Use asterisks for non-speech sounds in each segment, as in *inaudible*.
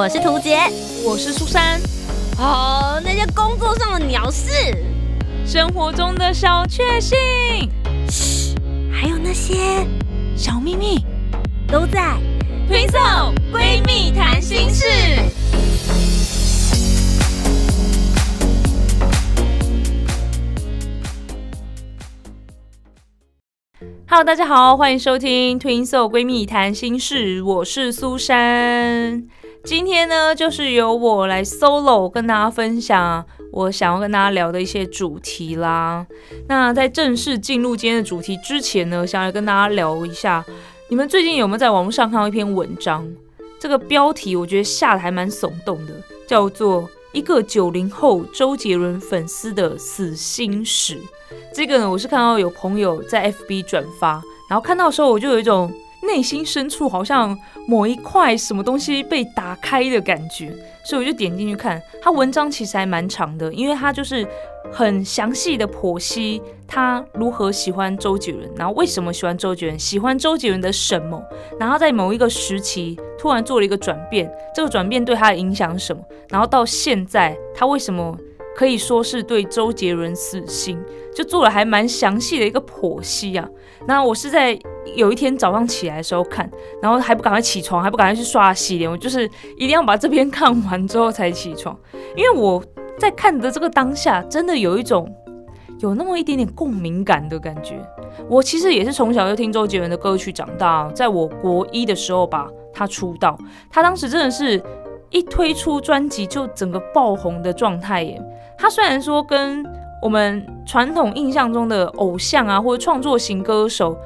我是涂杰，我是苏珊。哦，那些工作上的鸟事，生活中的小确幸，嘘，还有那些小秘密，都在推送闺蜜谈心事。Hello，大家好，欢迎收听 Twin Soul 闺蜜谈心事，我是苏珊。今天呢，就是由我来 solo 跟大家分享我想要跟大家聊的一些主题啦。那在正式进入今天的主题之前呢，想要跟大家聊一下，你们最近有没有在网络上看到一篇文章？这个标题我觉得下的还蛮耸动的，叫做一个九零后周杰伦粉丝的死心史。这个呢，我是看到有朋友在 FB 转发，然后看到的时候，我就有一种内心深处好像某一块什么东西被打开的感觉，所以我就点进去看。他文章其实还蛮长的，因为他就是很详细的剖析他如何喜欢周杰伦，然后为什么喜欢周杰伦，喜欢周杰伦的什么，然后在某一个时期突然做了一个转变，这个转变对他的影响是什么，然后到现在他为什么。可以说是对周杰伦死心，就做了还蛮详细的一个剖析啊。那我是在有一天早上起来的时候看，然后还不赶快起床，还不赶快去刷洗脸，我就是一定要把这篇看完之后才起床，因为我在看的这个当下，真的有一种有那么一点点共鸣感的感觉。我其实也是从小就听周杰伦的歌曲长大，在我国一的时候吧，他出道，他当时真的是一推出专辑就整个爆红的状态耶。他虽然说跟我们传统印象中的偶像啊，或者创作型歌手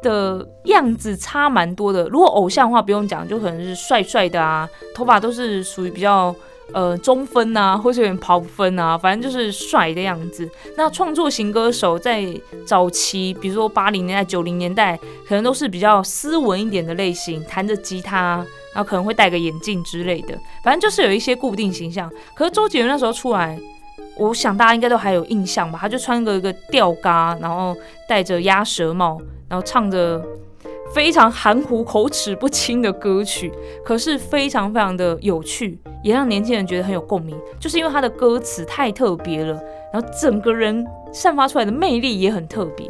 的样子差蛮多的。如果偶像的话，不用讲，就可能是帅帅的啊，头发都是属于比较呃中分啊，或者有点跑分啊，反正就是帅的样子。那创作型歌手在早期，比如说八零年代、九零年代，可能都是比较斯文一点的类型，弹着吉他，然后可能会戴个眼镜之类的，反正就是有一些固定形象。可是周杰伦那时候出来。我想大家应该都还有印象吧？他就穿个一个吊嘎，然后戴着鸭舌帽，然后唱着非常含糊、口齿不清的歌曲，可是非常非常的有趣，也让年轻人觉得很有共鸣。就是因为他的歌词太特别了，然后整个人散发出来的魅力也很特别。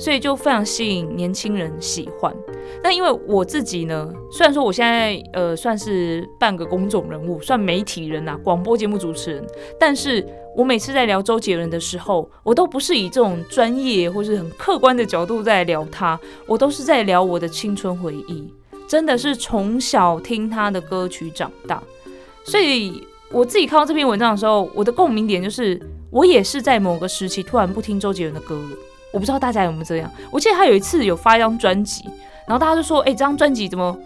所以就非常吸引年轻人喜欢。那因为我自己呢，虽然说我现在呃算是半个公众人物，算媒体人呐，广播节目主持人，但是我每次在聊周杰伦的时候，我都不是以这种专业或是很客观的角度在聊他，我都是在聊我的青春回忆。真的是从小听他的歌曲长大，所以我自己看到这篇文章的时候，我的共鸣点就是，我也是在某个时期突然不听周杰伦的歌了。我不知道大家有没有这样，我记得他有一次有发一张专辑，然后大家就说：“哎，这张专辑怎么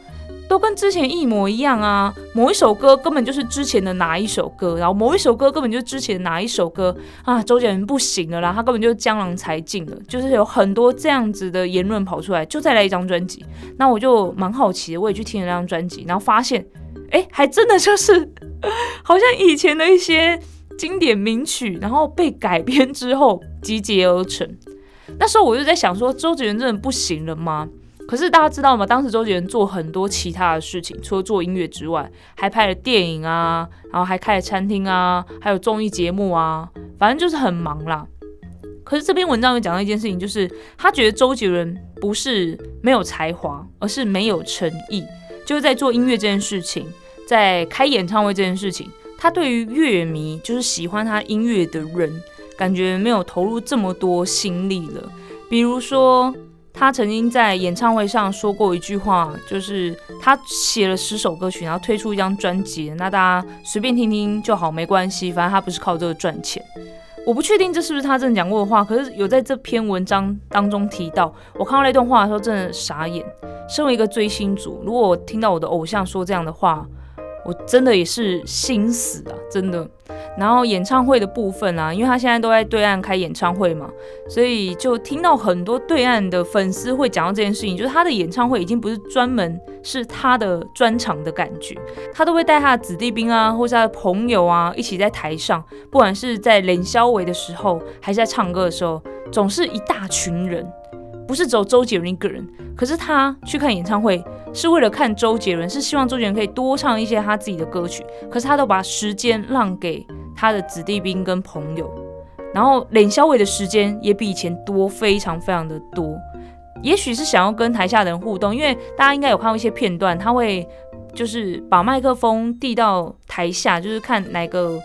都跟之前一模一样啊？某一首歌根本就是之前的哪一首歌，然后某一首歌根本就是之前的哪一首歌啊？周杰伦不行了啦，他根本就是江郎才尽了，就是有很多这样子的言论跑出来，就再来一张专辑。那我就蛮好奇的，我也去听了那张专辑，然后发现，哎，还真的就是 *laughs* 好像以前的一些经典名曲，然后被改编之后集结而成。”那时候我就在想说，周杰伦真的不行了吗？可是大家知道吗？当时周杰伦做很多其他的事情，除了做音乐之外，还拍了电影啊，然后还开了餐厅啊，还有综艺节目啊，反正就是很忙啦。可是这篇文章有讲到一件事情，就是他觉得周杰伦不是没有才华，而是没有诚意，就是在做音乐这件事情，在开演唱会这件事情，他对于乐迷，就是喜欢他音乐的人。感觉没有投入这么多心力了。比如说，他曾经在演唱会上说过一句话，就是他写了十首歌曲，然后推出一张专辑，那大家随便听听就好，没关系，反正他不是靠这个赚钱。我不确定这是不是他真的讲过的话，可是有在这篇文章当中提到。我看到那段话的时候，真的傻眼。身为一个追星族，如果我听到我的偶像说这样的话，我真的也是心死啊，真的。然后演唱会的部分啊，因为他现在都在对岸开演唱会嘛，所以就听到很多对岸的粉丝会讲到这件事情，就是他的演唱会已经不是专门是他的专场的感觉，他都会带他的子弟兵啊，或是他的朋友啊，一起在台上，不管是在冷消维的时候，还是在唱歌的时候，总是一大群人，不是只有周杰伦一个人，可是他去看演唱会是为了看周杰伦，是希望周杰伦可以多唱一些他自己的歌曲，可是他都把时间让给他的子弟兵跟朋友，然后脸肖伟的时间也比以前多非常非常的多，也许是想要跟台下的人互动，因为大家应该有看过一些片段，他会就是把麦克风递到台下，就是看哪个。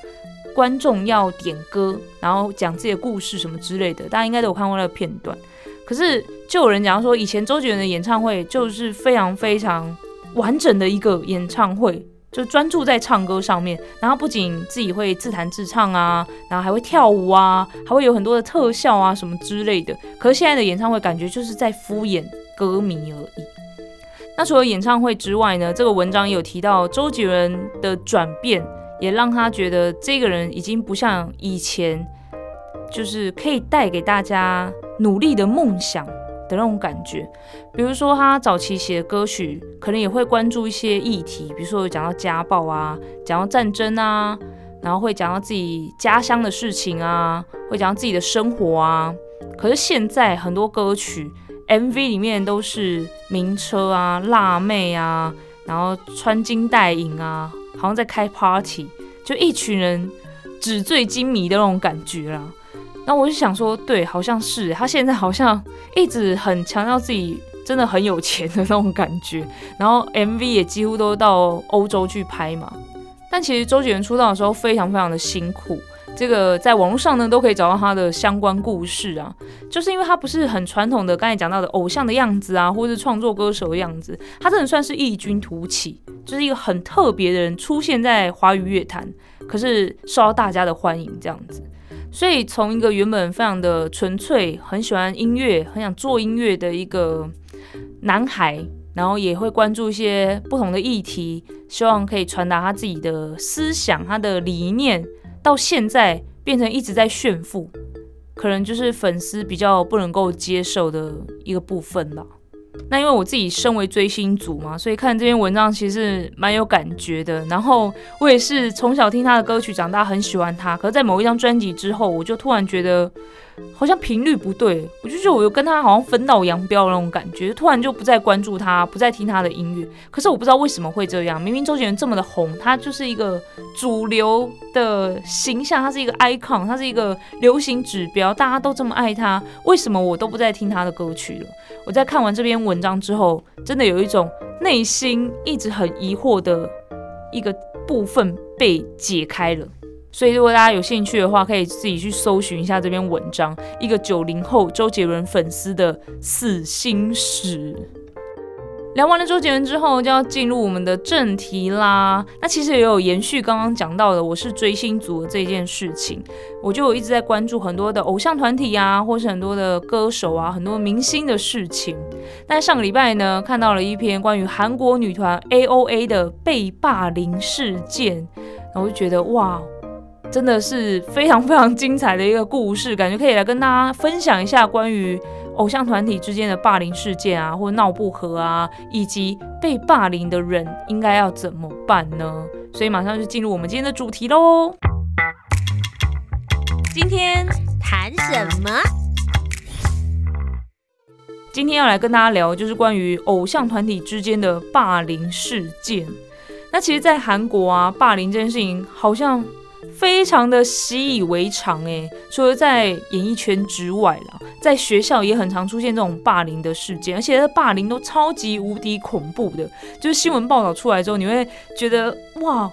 观众要点歌，然后讲自己的故事什么之类的，大家应该都有看过那个片段。可是就有人讲说，以前周杰伦的演唱会就是非常非常完整的一个演唱会，就专注在唱歌上面。然后不仅自己会自弹自唱啊，然后还会跳舞啊，还会有很多的特效啊什么之类的。可是现在的演唱会感觉就是在敷衍歌迷而已。那除了演唱会之外呢，这个文章有提到周杰伦的转变。也让他觉得这个人已经不像以前，就是可以带给大家努力的梦想的那种感觉。比如说，他早期写的歌曲，可能也会关注一些议题，比如说有讲到家暴啊，讲到战争啊，然后会讲到自己家乡的事情啊，会讲到自己的生活啊。可是现在很多歌曲 MV 里面都是名车啊、辣妹啊，然后穿金戴银啊。好像在开 party，就一群人纸醉金迷的那种感觉啦。那我就想说，对，好像是他现在好像一直很强调自己真的很有钱的那种感觉，然后 MV 也几乎都到欧洲去拍嘛。但其实周杰伦出道的时候非常非常的辛苦。这个在网络上呢都可以找到他的相关故事啊，就是因为他不是很传统的刚才讲到的偶像的样子啊，或是创作歌手的样子，他真的算是异军突起，就是一个很特别的人出现在华语乐坛，可是受到大家的欢迎这样子。所以从一个原本非常的纯粹，很喜欢音乐，很想做音乐的一个男孩，然后也会关注一些不同的议题，希望可以传达他自己的思想、他的理念。到现在变成一直在炫富，可能就是粉丝比较不能够接受的一个部分吧。那因为我自己身为追星族嘛，所以看这篇文章其实蛮有感觉的。然后我也是从小听他的歌曲长大，很喜欢他。可是在某一张专辑之后，我就突然觉得。好像频率不对，我就觉得我有跟他好像分道扬镳那种感觉，突然就不再关注他，不再听他的音乐。可是我不知道为什么会这样，明明周杰伦这么的红，他就是一个主流的形象，他是一个 icon，他是一个流行指标，大家都这么爱他，为什么我都不再听他的歌曲了？我在看完这篇文章之后，真的有一种内心一直很疑惑的一个部分被解开了。所以，如果大家有兴趣的话，可以自己去搜寻一下这篇文章，一个九零后周杰伦粉丝的死心史。聊完了周杰伦之后，就要进入我们的正题啦。那其实也有延续刚刚讲到的，我是追星族的这件事情，我就一直在关注很多的偶像团体啊，或是很多的歌手啊，很多明星的事情。但上个礼拜呢，看到了一篇关于韩国女团 A.O.A 的被霸凌事件，然后就觉得哇。真的是非常非常精彩的一个故事，感觉可以来跟大家分享一下关于偶像团体之间的霸凌事件啊，或闹不和啊，以及被霸凌的人应该要怎么办呢？所以马上就进入我们今天的主题喽。今天谈什么？今天要来跟大家聊，就是关于偶像团体之间的霸凌事件。那其实，在韩国啊，霸凌这件事情好像。非常的习以为常诶，除了在演艺圈之外啦，在学校也很常出现这种霸凌的事件，而且这霸凌都超级无敌恐怖的，就是新闻报道出来之后，你会觉得哇，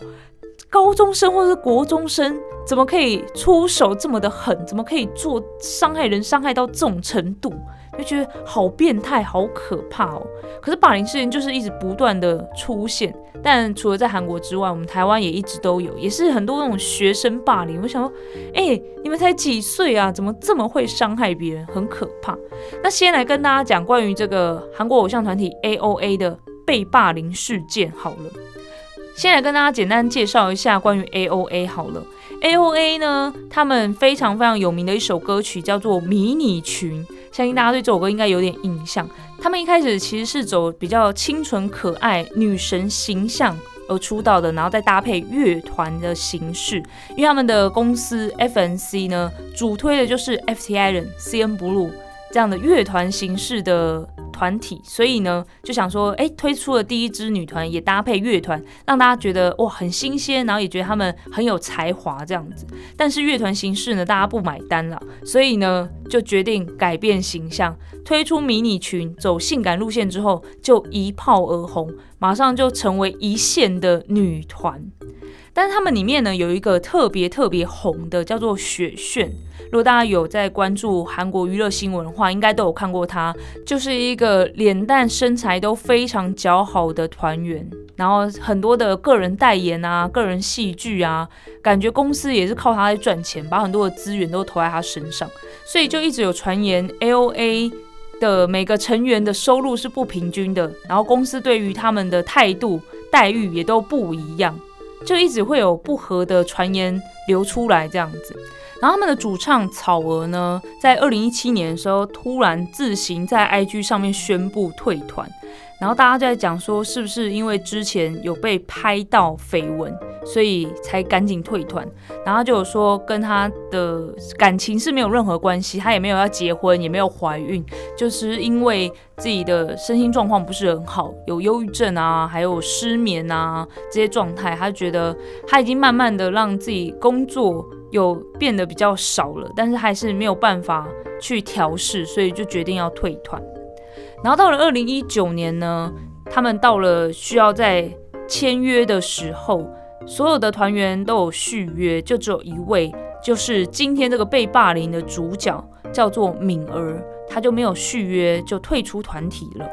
高中生或者是国中生怎么可以出手这么的狠，怎么可以做伤害人伤害到这种程度？就觉得好变态，好可怕哦！可是霸凌事件就是一直不断的出现，但除了在韩国之外，我们台湾也一直都有，也是很多那种学生霸凌。我想说，哎，你们才几岁啊，怎么这么会伤害别人，很可怕。那先来跟大家讲关于这个韩国偶像团体 A.O.A 的被霸凌事件好了。先来跟大家简单介绍一下关于 A.O.A 好了。A.O.A 呢，他们非常非常有名的一首歌曲叫做《迷你裙》。相信大家对这首歌应该有点印象。他们一开始其实是走比较清纯可爱女神形象而出道的，然后再搭配乐团的形式。因为他们的公司 FNC 呢，主推的就是 F T I 人、CN Blue 这样的乐团形式的。团体，所以呢，就想说，哎，推出了第一支女团，也搭配乐团，让大家觉得哇很新鲜，然后也觉得他们很有才华这样子。但是乐团形式呢，大家不买单了，所以呢，就决定改变形象，推出迷你裙，走性感路线之后，就一炮而红，马上就成为一线的女团。但是他们里面呢，有一个特别特别红的，叫做雪炫。如果大家有在关注韩国娱乐新闻的话，应该都有看过他，就是一个脸蛋身材都非常姣好的团员。然后很多的个人代言啊、个人戏剧啊，感觉公司也是靠他在赚钱，把很多的资源都投在他身上。所以就一直有传言，L.A. 的每个成员的收入是不平均的，然后公司对于他们的态度待遇也都不一样。就一直会有不和的传言流出来，这样子。然后他们的主唱草娥呢，在二零一七年的时候，突然自行在 IG 上面宣布退团。然后大家就在讲说，是不是因为之前有被拍到绯闻，所以才赶紧退团？然后就有说跟他的感情是没有任何关系，他也没有要结婚，也没有怀孕，就是因为自己的身心状况不是很好，有忧郁症啊，还有失眠啊这些状态，他觉得他已经慢慢的让自己工作有变得比较少了，但是还是没有办法去调试，所以就决定要退团。然后到了二零一九年呢，他们到了需要在签约的时候，所有的团员都有续约，就只有一位，就是今天这个被霸凌的主角，叫做敏儿，他就没有续约，就退出团体了。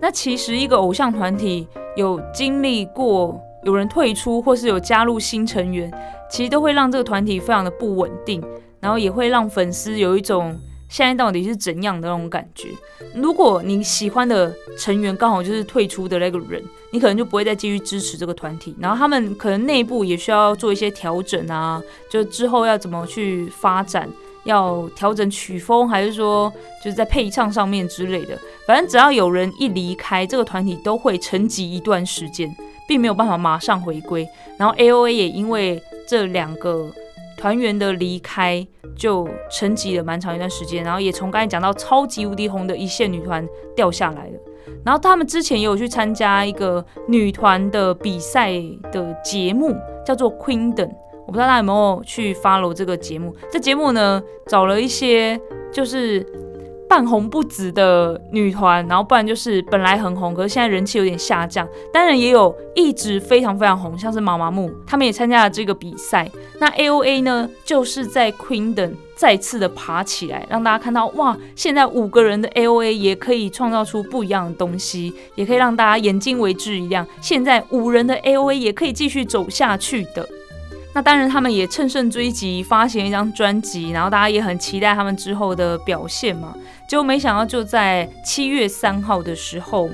那其实一个偶像团体有经历过有人退出，或是有加入新成员，其实都会让这个团体非常的不稳定，然后也会让粉丝有一种。现在到底是怎样的那种感觉？如果你喜欢的成员刚好就是退出的那个人，你可能就不会再继续支持这个团体。然后他们可能内部也需要做一些调整啊，就之后要怎么去发展，要调整曲风，还是说就是在配唱上面之类的。反正只要有人一离开，这个团体都会沉寂一段时间，并没有办法马上回归。然后 A O A 也因为这两个。团员的离开就沉寂了蛮长一段时间，然后也从刚才讲到超级无敌红的一线女团掉下来了。然后他们之前也有去参加一个女团的比赛的节目，叫做 Queendom。我不知道大家有没有去 follow 这个节目？这节目呢，找了一些就是。半红不紫的女团，然后不然就是本来很红，可是现在人气有点下降。当然也有一直非常非常红，像是妈妈木，他们也参加了这个比赛。那 A O A 呢，就是在 Queen 等再次的爬起来，让大家看到哇，现在五个人的 A O A 也可以创造出不一样的东西，也可以让大家眼睛为之一亮。现在五人的 A O A 也可以继续走下去的。那当然，他们也乘胜追击，发行一张专辑，然后大家也很期待他们之后的表现嘛。结果没想到，就在七月三号的时候，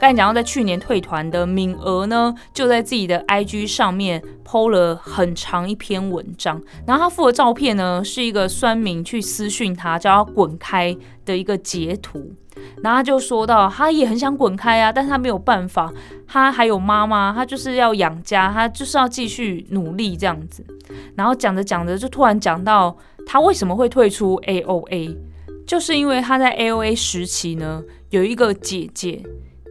刚才讲到在去年退团的敏娥呢，就在自己的 IG 上面 PO 了很长一篇文章，然后他附的照片呢，是一个酸民去私讯他，叫他滚开的一个截图。然后他就说到，他也很想滚开啊，但是他没有办法，他还有妈妈，他就是要养家，他就是要继续努力这样子。然后讲着讲着，就突然讲到他为什么会退出 A O A，就是因为他在 A O A 时期呢，有一个姐姐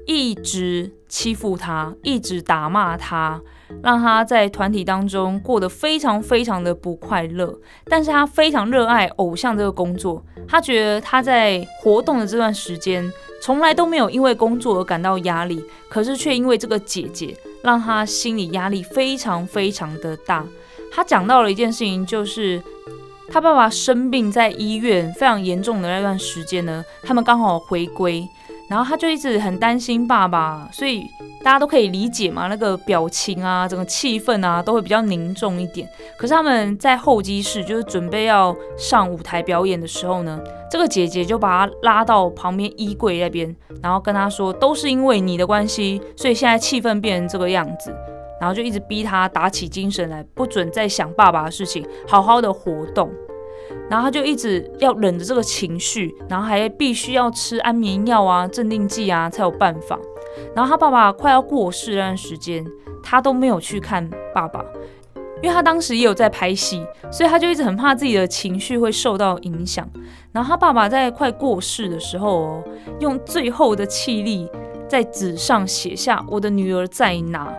一直欺负他，一直打骂他。让他在团体当中过得非常非常的不快乐，但是他非常热爱偶像这个工作。他觉得他在活动的这段时间，从来都没有因为工作而感到压力，可是却因为这个姐姐，让他心理压力非常非常的大。他讲到了一件事情，就是他爸爸生病在医院非常严重的那段时间呢，他们刚好回归。然后他就一直很担心爸爸，所以大家都可以理解嘛，那个表情啊，整个气氛啊，都会比较凝重一点。可是他们在候机室，就是准备要上舞台表演的时候呢，这个姐姐就把他拉到旁边衣柜那边，然后跟他说，都是因为你的关系，所以现在气氛变成这个样子。然后就一直逼他打起精神来，不准再想爸爸的事情，好好的活动。然后他就一直要忍着这个情绪，然后还必须要吃安眠药啊、镇定剂啊才有办法。然后他爸爸快要过世那段时间，他都没有去看爸爸，因为他当时也有在拍戏，所以他就一直很怕自己的情绪会受到影响。然后他爸爸在快过世的时候哦，用最后的气力在纸上写下“我的女儿在哪”，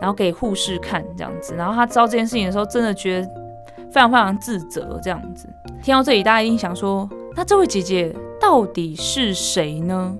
然后给护士看这样子。然后他知道这件事情的时候，真的觉得非常非常自责这样子。听到这里，大家一定想说：那这位姐姐到底是谁呢？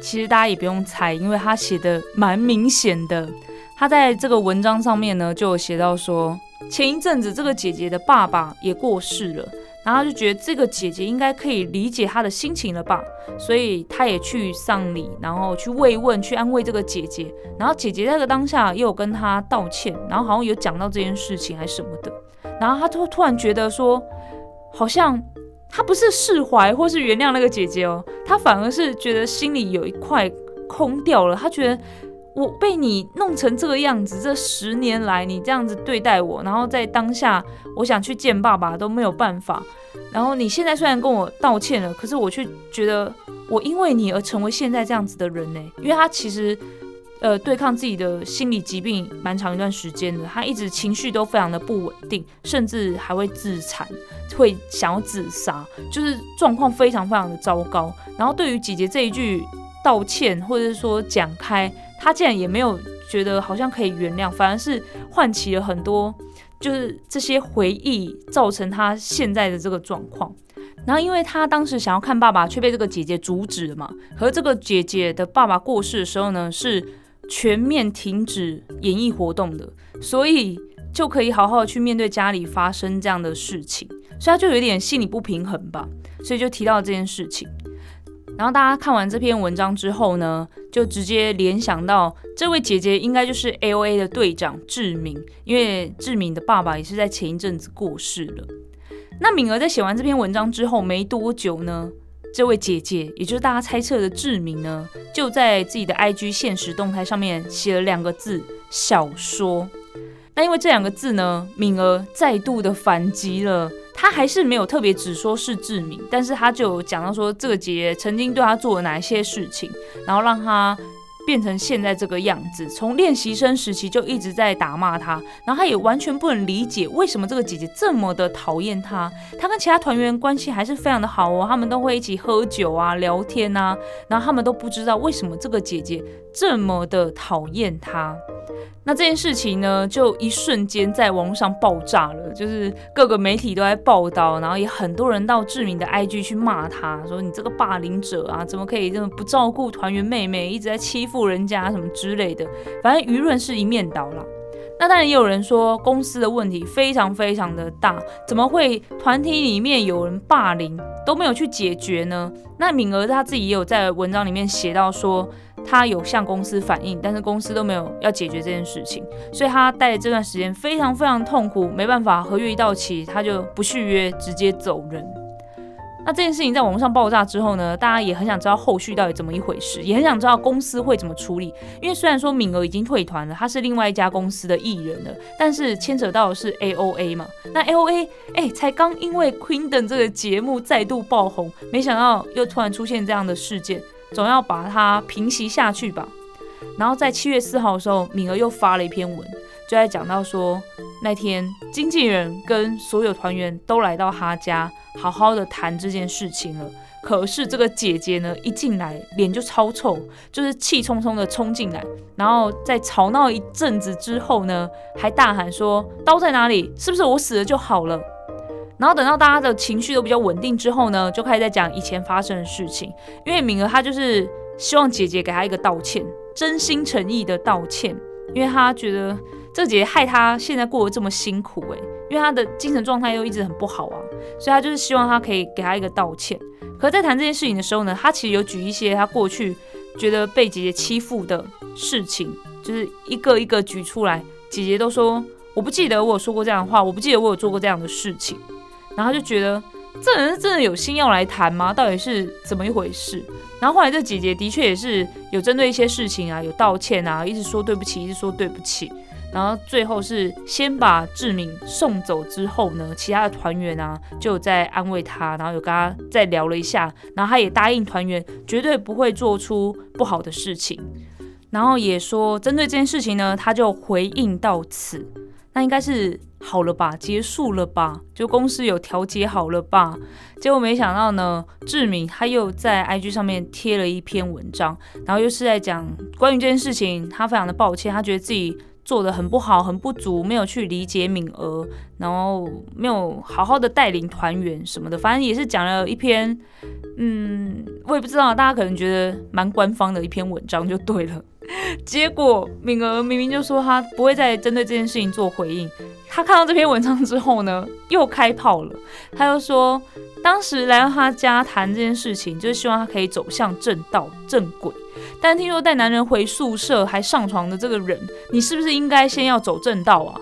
其实大家也不用猜，因为他写的蛮明显的。他在这个文章上面呢，就有写到说，前一阵子这个姐姐的爸爸也过世了，然后就觉得这个姐姐应该可以理解他的心情了吧，所以他也去丧礼，然后去慰问、去安慰这个姐姐。然后姐姐在这个当下又跟他道歉，然后好像有讲到这件事情还是什么的。然后他突突然觉得说，好像。他不是释怀或是原谅那个姐姐哦，他反而是觉得心里有一块空掉了。他觉得我被你弄成这个样子，这十年来你这样子对待我，然后在当下我想去见爸爸都没有办法。然后你现在虽然跟我道歉了，可是我却觉得我因为你而成为现在这样子的人呢。因为他其实。呃，对抗自己的心理疾病蛮长一段时间的，他一直情绪都非常的不稳定，甚至还会自残，会想要自杀，就是状况非常非常的糟糕。然后对于姐姐这一句道歉，或者是说讲开，他竟然也没有觉得好像可以原谅，反而是唤起了很多，就是这些回忆造成他现在的这个状况。然后因为他当时想要看爸爸，却被这个姐姐阻止了嘛。和这个姐姐的爸爸过世的时候呢，是。全面停止演艺活动的，所以就可以好好去面对家里发生这样的事情，所以他就有点心理不平衡吧，所以就提到这件事情。然后大家看完这篇文章之后呢，就直接联想到这位姐姐应该就是 A O A 的队长志明，因为志明的爸爸也是在前一阵子过世了。那敏儿在写完这篇文章之后没多久呢。这位姐姐，也就是大家猜测的志明呢，就在自己的 IG 现实动态上面写了两个字“小说”。那因为这两个字呢，敏儿再度的反击了，他还是没有特别只说是志明，但是他就讲到说这个姐姐曾经对她做了哪一些事情，然后让她。变成现在这个样子，从练习生时期就一直在打骂他，然后他也完全不能理解为什么这个姐姐这么的讨厌他。他跟其他团员关系还是非常的好哦，他们都会一起喝酒啊、聊天啊，然后他们都不知道为什么这个姐姐这么的讨厌他。那这件事情呢，就一瞬间在网络上爆炸了，就是各个媒体都在报道，然后也很多人到志明的 IG 去骂他，说你这个霸凌者啊，怎么可以这么不照顾团员妹妹，一直在欺负人家什么之类的，反正舆论是一面倒了。那当然也有人说公司的问题非常非常的大，怎么会团体里面有人霸凌都没有去解决呢？那敏儿她自己也有在文章里面写到说。他有向公司反映，但是公司都没有要解决这件事情，所以他待这段时间非常非常痛苦，没办法，合约一到期他就不续约，直接走人。那这件事情在网络上爆炸之后呢，大家也很想知道后续到底怎么一回事，也很想知道公司会怎么处理。因为虽然说敏儿已经退团了，他是另外一家公司的艺人了，但是牵扯到的是 A O A 嘛。那 A O A 哎，才刚因为 Queen 这个节目再度爆红，没想到又突然出现这样的事件。总要把它平息下去吧。然后在七月四号的时候，敏儿又发了一篇文，就在讲到说那天经纪人跟所有团员都来到他家，好好的谈这件事情了。可是这个姐姐呢，一进来脸就超臭，就是气冲冲的冲进来，然后在吵闹一阵子之后呢，还大喊说：“刀在哪里？是不是我死了就好了？”然后等到大家的情绪都比较稳定之后呢，就开始在讲以前发生的事情。因为敏儿她就是希望姐姐给她一个道歉，真心诚意的道歉，因为她觉得这姐姐害她现在过得这么辛苦，诶，因为她的精神状态又一直很不好啊，所以她就是希望她可以给她一个道歉。可在谈这件事情的时候呢，她其实有举一些她过去觉得被姐姐欺负的事情，就是一个一个举出来，姐姐都说我不记得我有说过这样的话，我不记得我有做过这样的事情。然后就觉得这人是真的有心要来谈吗？到底是怎么一回事？然后后来这姐姐的确也是有针对一些事情啊，有道歉啊，一直说对不起，一直说对不起。然后最后是先把志敏送走之后呢，其他的团员啊就在安慰他，然后有跟他再聊了一下，然后他也答应团员绝对不会做出不好的事情，然后也说针对这件事情呢，他就回应到此，那应该是好了吧，结束了吧，就公司有调节好了吧？结果没想到呢，志敏他又在 IG 上面贴了一篇文章，然后又是在讲关于这件事情，他非常的抱歉，他觉得自己。做的很不好，很不足，没有去理解敏儿，然后没有好好的带领团员什么的，反正也是讲了一篇，嗯，我也不知道，大家可能觉得蛮官方的一篇文章就对了。*laughs* 结果敏儿明明就说他不会再针对这件事情做回应，他看到这篇文章之后呢，又开炮了，他又说当时来到他家谈这件事情，就是希望他可以走向正道正轨。但听说带男人回宿舍还上床的这个人，你是不是应该先要走正道啊？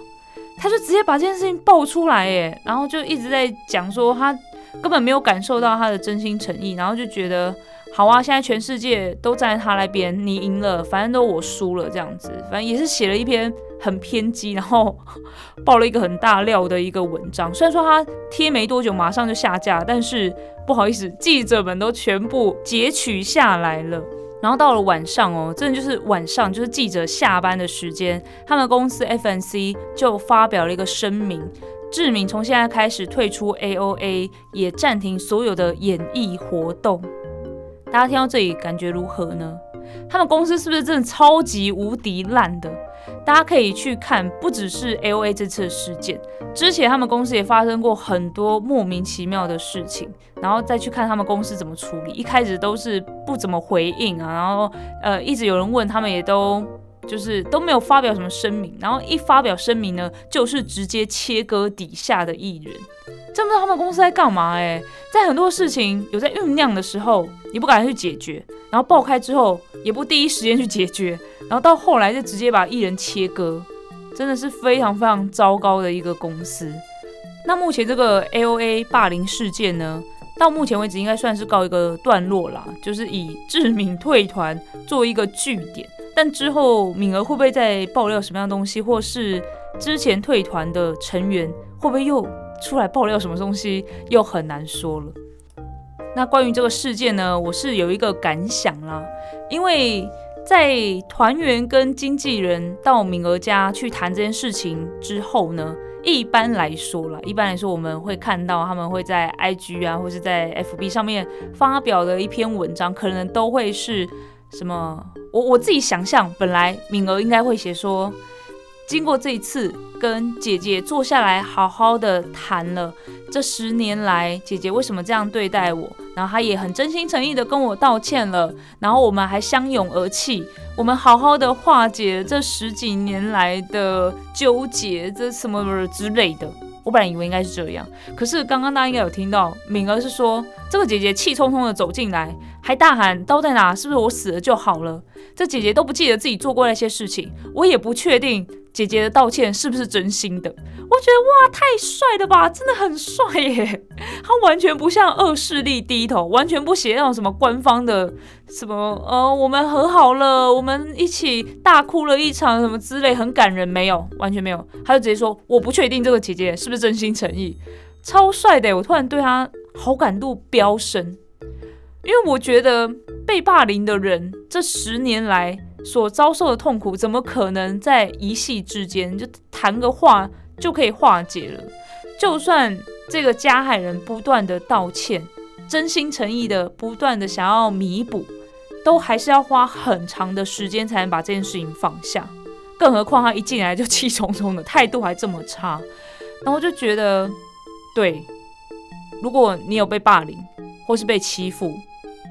他就直接把这件事情爆出来，耶，然后就一直在讲说他根本没有感受到他的真心诚意，然后就觉得好啊，现在全世界都站在他那边，你赢了，反正都我输了这样子，反正也是写了一篇很偏激，然后爆了一个很大料的一个文章。虽然说他贴没多久马上就下架，但是不好意思，记者们都全部截取下来了。然后到了晚上哦，真的就是晚上，就是记者下班的时间，他们公司 FNC 就发表了一个声明，志明从现在开始退出 AOA，也暂停所有的演艺活动。大家听到这里感觉如何呢？他们公司是不是真的超级无敌烂的？大家可以去看，不只是 L A 这次事件，之前他们公司也发生过很多莫名其妙的事情，然后再去看他们公司怎么处理。一开始都是不怎么回应啊，然后呃一直有人问他们，也都就是都没有发表什么声明，然后一发表声明呢，就是直接切割底下的艺人。真不知道他们公司在干嘛哎，在很多事情有在酝酿的时候，你不敢去解决，然后爆开之后也不第一时间去解决，然后到后来就直接把艺人切割，真的是非常非常糟糕的一个公司。那目前这个 A O A 霸凌事件呢，到目前为止应该算是告一个段落啦，就是以志敏退团做一个据点。但之后敏儿会不会再爆料什么样的东西，或是之前退团的成员会不会又？出来爆料什么东西又很难说了。那关于这个事件呢，我是有一个感想啦，因为在团员跟经纪人到敏儿家去谈这件事情之后呢，一般来说啦，一般来说我们会看到他们会在 IG 啊，或是在 FB 上面发表的一篇文章，可能都会是什么？我我自己想象，本来敏儿应该会写说。经过这一次跟姐姐坐下来好好的谈了这十年来姐姐为什么这样对待我，然后她也很真心诚意的跟我道歉了，然后我们还相拥而泣，我们好好的化解这十几年来的纠结，这什么之类的。我本来以为应该是这样，可是刚刚大家应该有听到敏儿是说，这个姐姐气冲冲的走进来，还大喊刀在哪？是不是我死了就好了？这姐姐都不记得自己做过那些事情，我也不确定。姐姐的道歉是不是真心的？我觉得哇，太帅了吧，真的很帅耶！他完全不像恶势力低头，完全不写那种什么官方的什么呃，我们和好了，我们一起大哭了一场什么之类，很感人，没有，完全没有。他就直接说，我不确定这个姐姐是不是真心诚意，超帅的，我突然对他好感度飙升，因为我觉得被霸凌的人这十年来。所遭受的痛苦怎么可能在一夕之间就谈个话就可以化解了？就算这个加害人不断的道歉，真心诚意的不断的想要弥补，都还是要花很长的时间才能把这件事情放下。更何况他一进来就气冲冲的，态度还这么差，然后就觉得，对，如果你有被霸凌或是被欺负，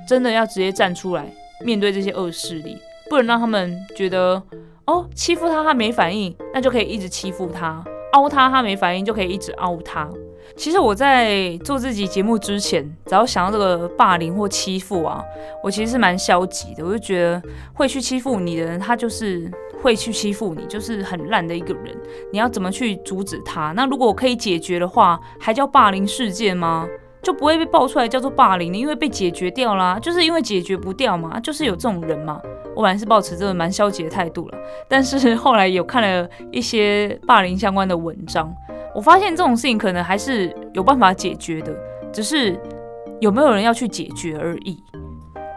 真的要直接站出来面对这些恶势力。不能让他们觉得哦，欺负他他没反应，那就可以一直欺负他；凹他他没反应，就可以一直凹他。其实我在做这集节目之前，只要想到这个霸凌或欺负啊，我其实是蛮消极的。我就觉得会去欺负你的人，他就是会去欺负你，就是很烂的一个人。你要怎么去阻止他？那如果可以解决的话，还叫霸凌事件吗？就不会被爆出来叫做霸凌的，因为被解决掉啦，就是因为解决不掉嘛，就是有这种人嘛。我本来是抱持这个蛮消极的态度了，但是后来有看了一些霸凌相关的文章，我发现这种事情可能还是有办法解决的，只是有没有人要去解决而已。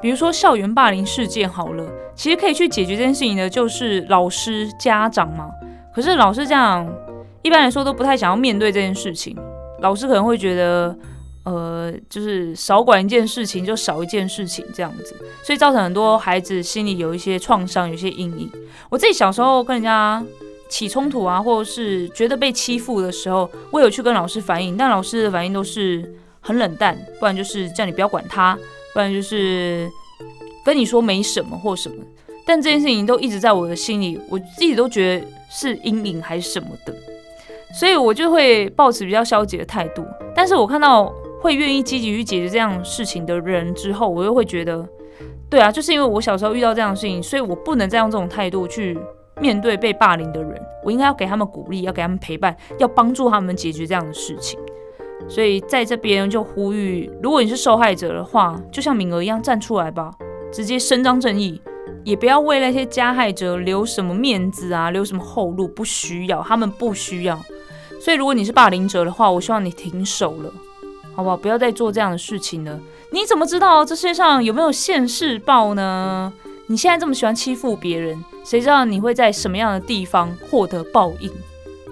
比如说校园霸凌事件好了，其实可以去解决这件事情的，就是老师、家长嘛。可是老师这样，一般来说都不太想要面对这件事情。老师可能会觉得，呃，就是少管一件事情就少一件事情这样子，所以造成很多孩子心里有一些创伤、有一些阴影。我自己小时候跟人家起冲突啊，或者是觉得被欺负的时候，我有去跟老师反映，但老师的反应都是很冷淡，不然就是叫你不要管他。不然就是跟你说没什么或什么，但这件事情都一直在我的心里，我自己都觉得是阴影还是什么的，所以我就会抱持比较消极的态度。但是我看到会愿意积极去解决这样事情的人之后，我又会觉得，对啊，就是因为我小时候遇到这样的事情，所以我不能再用这种态度去面对被霸凌的人，我应该要给他们鼓励，要给他们陪伴，要帮助他们解决这样的事情。所以在这边就呼吁，如果你是受害者的话，就像敏儿一样站出来吧，直接伸张正义，也不要为那些加害者留什么面子啊，留什么后路，不需要，他们不需要。所以如果你是霸凌者的话，我希望你停手了，好不好？不要再做这样的事情了。你怎么知道这世界上有没有现世报呢？你现在这么喜欢欺负别人，谁知道你会在什么样的地方获得报应？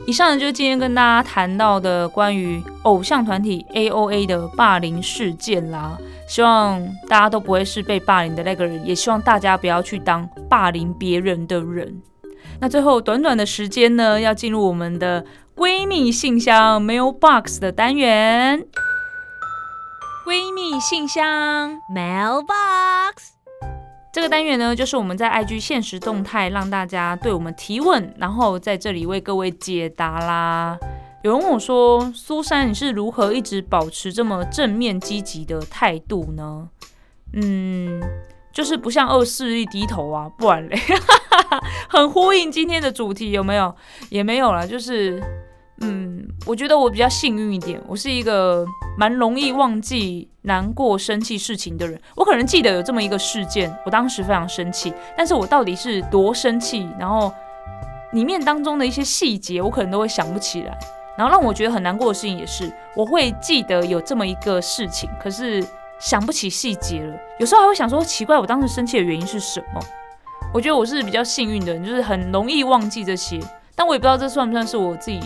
以上呢就是今天跟大家谈到的关于偶像团体 A O A 的霸凌事件啦。希望大家都不会是被霸凌的那个人，也希望大家不要去当霸凌别人的人。那最后短短的时间呢，要进入我们的闺蜜信箱 Mailbox 的单元。闺蜜信箱 Mailbox。这个单元呢，就是我们在 IG 现实动态让大家对我们提问，然后在这里为各位解答啦。有人问我说：“苏珊，你是如何一直保持这么正面积极的态度呢？”嗯，就是不向恶势力低头啊，不然嘞，*laughs* 很呼应今天的主题，有没有？也没有啦，就是。嗯，我觉得我比较幸运一点，我是一个蛮容易忘记难过、生气事情的人。我可能记得有这么一个事件，我当时非常生气，但是我到底是多生气，然后里面当中的一些细节，我可能都会想不起来。然后让我觉得很难过的事情也是，我会记得有这么一个事情，可是想不起细节了。有时候还会想说，奇怪，我当时生气的原因是什么？我觉得我是比较幸运的人，就是很容易忘记这些，但我也不知道这算不算是我自己。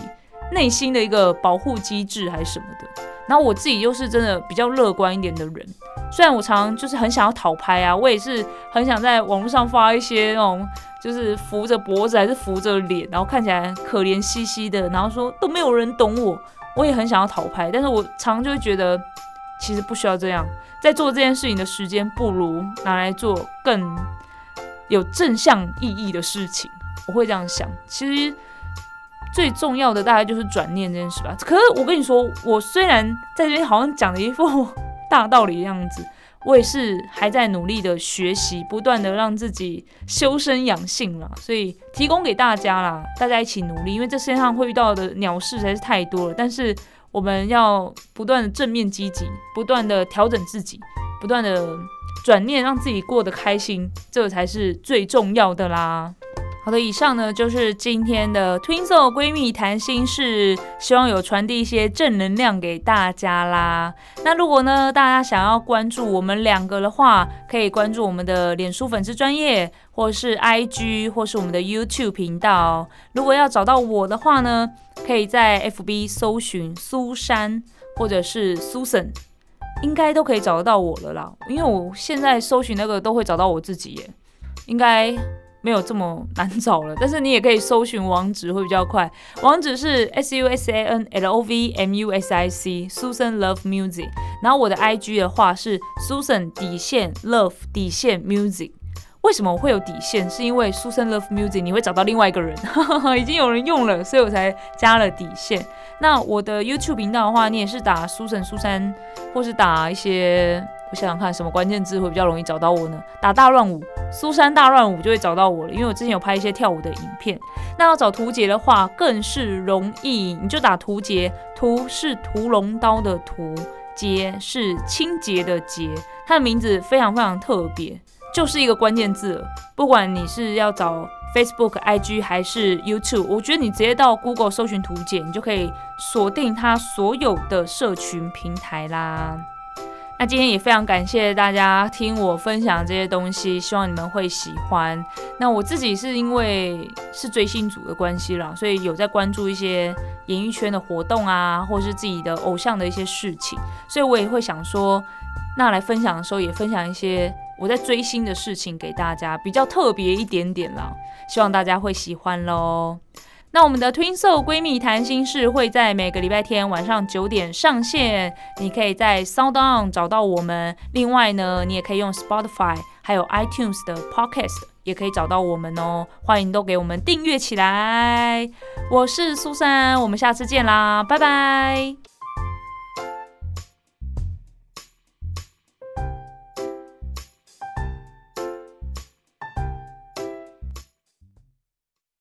内心的一个保护机制还是什么的，然后我自己又是真的比较乐观一点的人，虽然我常就是很想要讨拍啊，我也是很想在网络上发一些那种就是扶着脖子还是扶着脸，然后看起来可怜兮兮的，然后说都没有人懂我，我也很想要讨拍，但是我常就会觉得其实不需要这样，在做这件事情的时间不如拿来做更有正向意义的事情，我会这样想，其实。最重要的大概就是转念这件事吧。可是我跟你说，我虽然在这边好像讲了一副 *laughs* 大道理的样子，我也是还在努力的学习，不断的让自己修身养性啦。所以提供给大家啦，大家一起努力。因为这世界上会遇到的鸟事实在是太多了，但是我们要不断的正面积极，不断的调整自己，不断的转念，让自己过得开心，这才是最重要的啦。好的，以上呢就是今天的 Twinso 闺蜜谈心事，希望有传递一些正能量给大家啦。那如果呢大家想要关注我们两个的话，可以关注我们的脸书粉丝专业，或是 IG，或是我们的 YouTube 频道。如果要找到我的话呢，可以在 FB 搜寻苏珊或者是 Susan，应该都可以找得到我了啦。因为我现在搜寻那个都会找到我自己耶，应该。没有这么难找了，但是你也可以搜寻网址会比较快。网址是 s u s a n l o v m u s i c Susan Love Music。然后我的 I G 的话是 Susan 底线 Love 底线 Music。为什么我会有底线？是因为 Susan Love Music 你会找到另外一个人，*laughs* 已经有人用了，所以我才加了底线。那我的 YouTube 频道的话，你也是打 Susan 苏珊，或是打一些。我想想看，什么关键字会比较容易找到我呢？打大乱舞，苏珊大乱舞就会找到我了。因为我之前有拍一些跳舞的影片。那要找图杰的话，更是容易，你就打图杰，图是屠龙刀的图，杰是清洁的洁，它的名字非常非常特别，就是一个关键字。不管你是要找 Facebook、IG 还是 YouTube，我觉得你直接到 Google 搜寻图解，你就可以锁定它所有的社群平台啦。那今天也非常感谢大家听我分享这些东西，希望你们会喜欢。那我自己是因为是追星族的关系啦，所以有在关注一些演艺圈的活动啊，或是自己的偶像的一些事情，所以我也会想说，那来分享的时候也分享一些我在追星的事情给大家，比较特别一点点啦，希望大家会喜欢喽。那我们的 Twin Soul 闺蜜谈心事会在每个礼拜天晚上九点上线，你可以在 Sound On 找到我们。另外呢，你也可以用 Spotify 还有 iTunes 的 Podcast 也可以找到我们哦。欢迎都给我们订阅起来。我是苏珊，我们下次见啦，拜拜。